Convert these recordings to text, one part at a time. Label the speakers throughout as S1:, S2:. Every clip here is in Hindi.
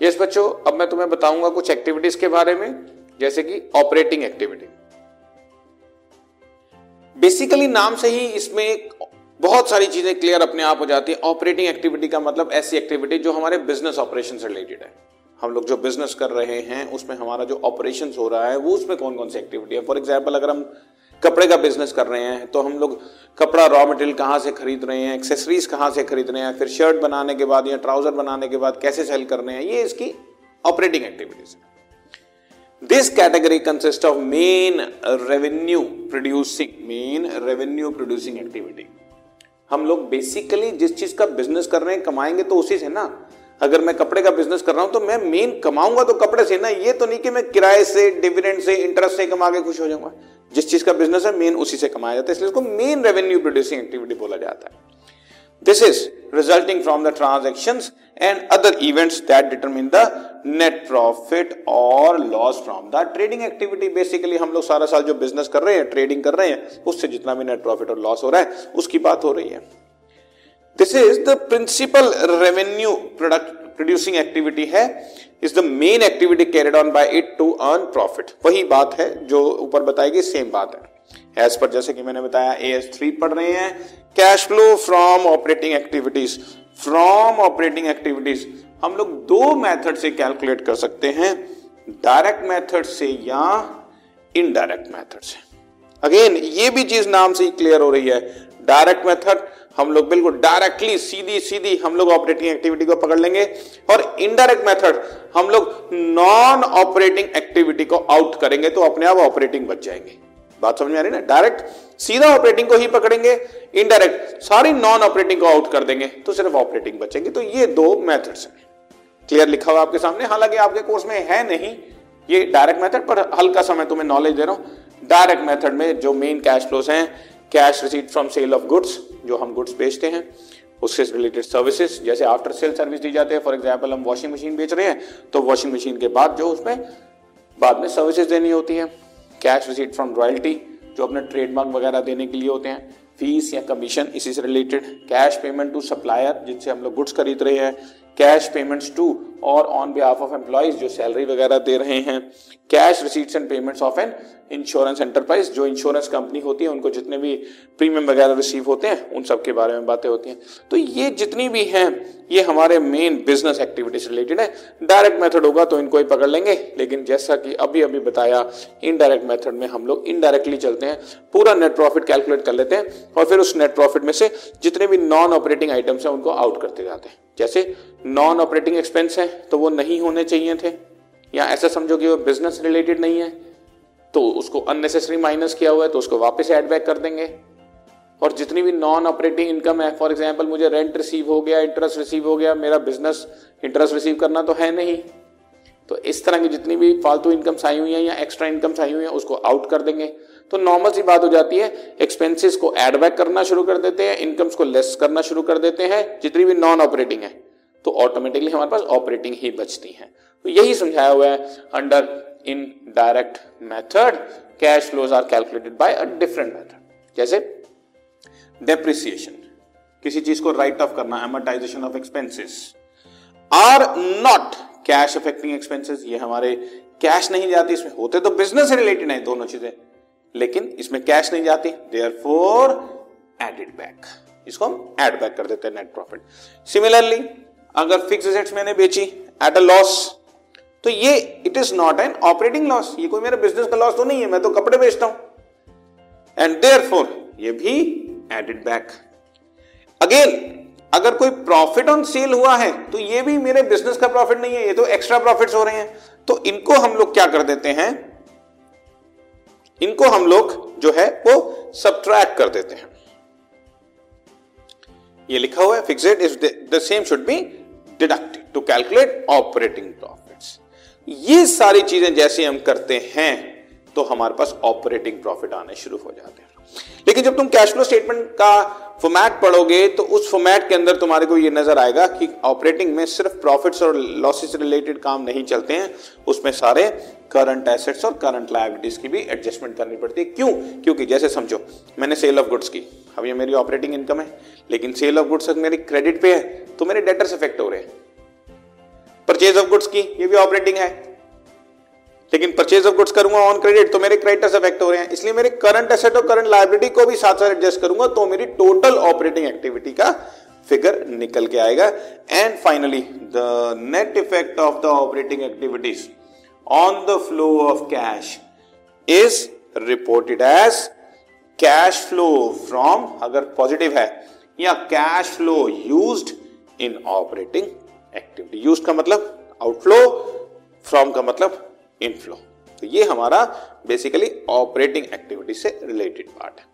S1: यस बच्चों, अब मैं तुम्हें बताऊँगा कुछ एक्टिविटीज़ के बारे में, जैसे कि ऑपरेटिंग एक्टिविटी बेसिकली नाम से ही इसमें बहुत सारी चीज़ें क्लियर अपने आप हो जाती है। ऑपरेटिंग एक्टिविटी का मतलब ऐसी एक्टिविटी जो हमारे बिज़नेस ऑपरेशन से रिलेटेड है। हम लोग जो बिज़नेस कर रहे हैं, उसमें हमारा जो ऑपरेशन हो रहा है, वो उसमें कौन कौन सी एक्टिविटी है? फॉर एग्ज़ाम्पल अगर हम कपड़े का बिज़नेस कर रहे हैं तो हम लोग कपड़ा रॉ मटेरियल कहाँ से खरीद रहे हैं एक्सेसरीज कहाँ से खरीद रहे हैं, फिर शर्ट बनाने के बाद या ट्राउज़र बनाने के बाद कैसे सेल कर रहे हैं, ये इसकी ऑपरेटिंग एक्टिविटीज़ है। This category consist of main revenue producing main revenue producing activity हम लोग बेसिकली जिस चीज़ का बिज़नेस कर रहे हैं, कमाएँगे तो उसी से ना अगर मैं कपड़े का बिज़नेस कर रहा हूँ तो मैं मेन कमाऊँगा तो कपड़े से, ना ये तो नहीं कि मैं किराए से डिविडेंड से इंटरेस्ट से कमा के खुश हो जाऊँगा। जिस चीज़ का बिज़नेस है मेन उसी से कमाया जाता है। इसलिए इसको मेन रेवेन्यू प्रोड्यूसिंग एक्टिविटी बोला जाता है। This is resulting from the transaction and other events that determine the net profit और loss from the trading activity basically हम लोग सारा साल जो बिज़नेस कर रहे हैं ट्रेडिंग कर रहे हैं, उससे जितना भी नेट प्रॉफिट और लॉस हो रहा है, उसकी बात हो रही है। This is the principal revenue product producing activity है is the main activity carried on by it to earn profit वही बात है जो ऊपर बताई गई सेम बात है। एज पर जैसे कि मैंने बताया ए एस थ्री पढ़ रहे हैं। Cash flow from operating activities from operating activities हम लोग दो मेथड से कैलकुलेट कर सकते हैं। डायरेक्ट मेथड से या इनडायरेक्ट मेथड से। अगेन ये भी चीज़ नाम से ही क्लियर हो रही है। डायरेक्ट मेथड हम लोग बिल्कुल डायरेक्टली सीधी सीधी हम लोग ऑपरेटिंग एक्टिविटी को पकड़ लेंगे और इनडायरेक्ट मेथड हम लोग नॉन ऑपरेटिंग एक्टिविटी को आउट करेंगे तो अपने आप ऑपरेटिंग बच जाएँगे। बात समझ में आ रही ना? डायरेक्ट सीधा ऑपरेटिंग को ही पकड़ेंगे इनडायरेक्ट सारी नॉन ऑपरेटिंग को आउट कर देंगे तो सिर्फ़ ऑपरेटिंग बचेंगे। तो ये दो मेथड्स हैं। क्लियर लिखा हुआ आपके सामने? हालाँकि आपके कोर्स में है नहीं ये डायरेक्ट मेथड पर हल्का सा मैं तुम्हें नॉलेज दे रहा हूँ। डायरेक्ट मेथड में जो मेन कैश फ्लोस हैं cash receipt from sale of goods जो हम गुड्स बेचते हैं, उससे रिलेटेड सर्विसेज़ जैसे आफ्टर सेल सर्विस दी जाती है फॉर एग्ज़ाम्पल हम वॉशिंग मशीन बेच रहे हैं तो वॉशिंग मशीन के बाद जो उसमें, बाद में सर्विसेज़ देनी होती है। कैश रिसीट फ्रॉम रॉयल्टी जो अपने ट्रेडमार्क वगैरह देने के लिए होते हैं फ़ीस या कमीशन इसी से related cash payment to supplier जिनसे हम लोग गुड्स खरीद रहे हैं। कैश पेमेंट्स टू और ऑन बिहाफ ऑफ़ एम्प्लॉयज़ जो सैलरी वगैरह दे रहे हैं cash receipts and payments of an insurance enterprise जो इंश्योरेंस कंपनी होती है, उनको जितने भी प्रीमियम वगैरह रिसीव होते हैं, उन सब के बारे में बातें होती हैं। तो ये जितनी भी हैं, ये हमारे मेन बिज़नेस एक्टिविटी से रिलेटेड है। डायरेक्ट मेथड होगा तो इनको ही पकड़ लेंगे, लेकिन जैसा कि अभी अभी बताया इनडायरेक्ट मेथड में हम लोग इनडायरेक्टली चलते हैं, पूरा नेट प्रॉफिट कैलकुलेट कर लेते हैं, और फिर उस नेट प्रॉफिट में से जितने भी नॉन ऑपरेटिंग आइटम्स हैं, उनको आउट करते जाते हैं। जैसे नॉन ऑपरेटिंग एक्सपेंस है तो वो नहीं होने चाहिए थे? या ऐसा समझो कि वो बिज़नेस रिलेटेड नहीं है? तो उसको अननेसेसरी माइनस किया हुआ है तो उसको वापस एड बैक कर देंगे। और जितनी भी नॉन ऑपरेटिंग इनकम है फॉर एग्जांपल मुझे रेंट रिसीव हो गया इंटरेस्ट रिसीव हो गया, मेरा बिज़नेस इंटरेस्ट रिसीव करना तो है नहीं। तो इस तरह की जितनी भी फालतू इनकम्स आई हुई हैं या एक्स्ट्रा इनकम्स आई हुई हैं, उसको आउट कर देंगे। तो नॉर्मल सी बात हो जाती है एक्सपेंसेस को एड बैक करना शुरू कर देते हैं इनकम्स को लेस करना शुरू कर देते हैं, जितनी भी नॉन ऑपरेटिंग है। तो ऑटोमेटिकली हमारे पास ऑपरेटिंग ही बचती है। तो यही समझाया हुआ है under in direct method cash flows are calculated by a different method जैसे डेप्रिसिएशन किसी चीज़ को राइट ऑफ़ करना amortization of expenses are not cash affecting expenses ये हमारे कैश नहीं जाती, इसमें होते तो बिज़नेस रिलेटेड है दोनों चीज़ें, लेकिन इसमें कैश नहीं जाती देयर फोर एडिड बैक इसको हम एड बैक कर देते हैं नेट प्रॉफिट सिमिलरली अगर फिक्स एसेट्स मैंने बेची एट अ लॉस तो ये it is not an operating loss ये कोई मेरा बिज़नेस का लॉस तो नहीं है, मैं तो कपड़े बेचता हूँ। एंड देयर फोर ये भी एडिड बैक अगेन अगर कोई प्रॉफिट ऑन सेल हुआ है तो ये भी मेरे बिज़नेस का प्रॉफिट नहीं है, ये तो एक्स्ट्रा प्रॉफिट्स हो रहे हैं। तो इनको हम लोग क्या कर देते हैं? इनको हम लोग जो है, वो सब्ट्रैक्ट कर देते हैं। ये लिखा हुआ है fixed is the same should be deducted to calculate operating profits ये सारी चीज़ें जैसे हम करते हैं तो हमारे पास ऑपरेटिंग प्रॉफिट आने शुरू हो जाते हैं। लेकिन जब तुम कैश फ्लो स्टेटमेंट का फॉर्मेट पढ़ोगे तो उस फॉर्मेट के अंदर तुम्हारे को ये नज़र आएगा कि ऑपरेटिंग में सिर्फ़ प्रॉफिट्स और लॉसेस रिलेटेड काम नहीं चलते हैं। उसमें सारे करंट एसेट्स और करंट लाइबिलिटीज की भी एडजस्टमेंट करनी पड़ती है। क्यों? क्योंकि जैसे समझो, मैंने सेल ऑफ़ गुड्स की। अब ये मेरी ऑपरेटिंग इनकम है, लेकिन सेल ऑफ़ गुड्स मेरी क्रेडिट पे है तो मेरे डेटर्स इफ़ेक्ट हो रहे हैं। परचेज ऑफ़ गुड्स की, ये भी ऑपरेटिंग है। लेकिन परचेज ऑफ़ गुड्स करूँगा ऑन क्रेडिट तो मेरे क्रेडिटर्स अफेक्ट हो रहे हैं। इसलिए मेरे करंट एसेट और करंट लाइबिलिटी को भी साथ साथ एडजस्ट करूँगा तो मेरी टोटल ऑपरेटिंग एक्टिविटी का फिगर निकल के आएगा। And finally the net effect of the operating activities on the flow of cash is reported as cash flow from अगर पॉजिटिव है, या cash flow used in operating activity use का मतलब आउटफ्लो फ्रॉम का मतलब इनफ्लो तो ये हमारा बेसिकली ऑपरेटिंग एक्टिविटी से रिलेटेड पार्ट है.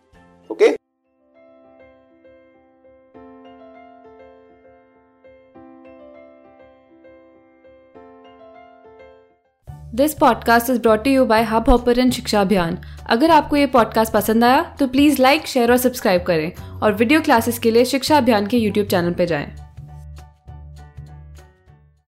S1: Okay
S2: this podcast is brought you by Hubhopper Shiksha Abhiyan अगर आपको ये पॉडकास्ट पसंद आया तो प्लीज़ लाइक शेयर और सब्सक्राइब करें और वीडियो क्लासेस के लिए शिक्षा अभियान के यूट्यूब चैनल पर जाएँ।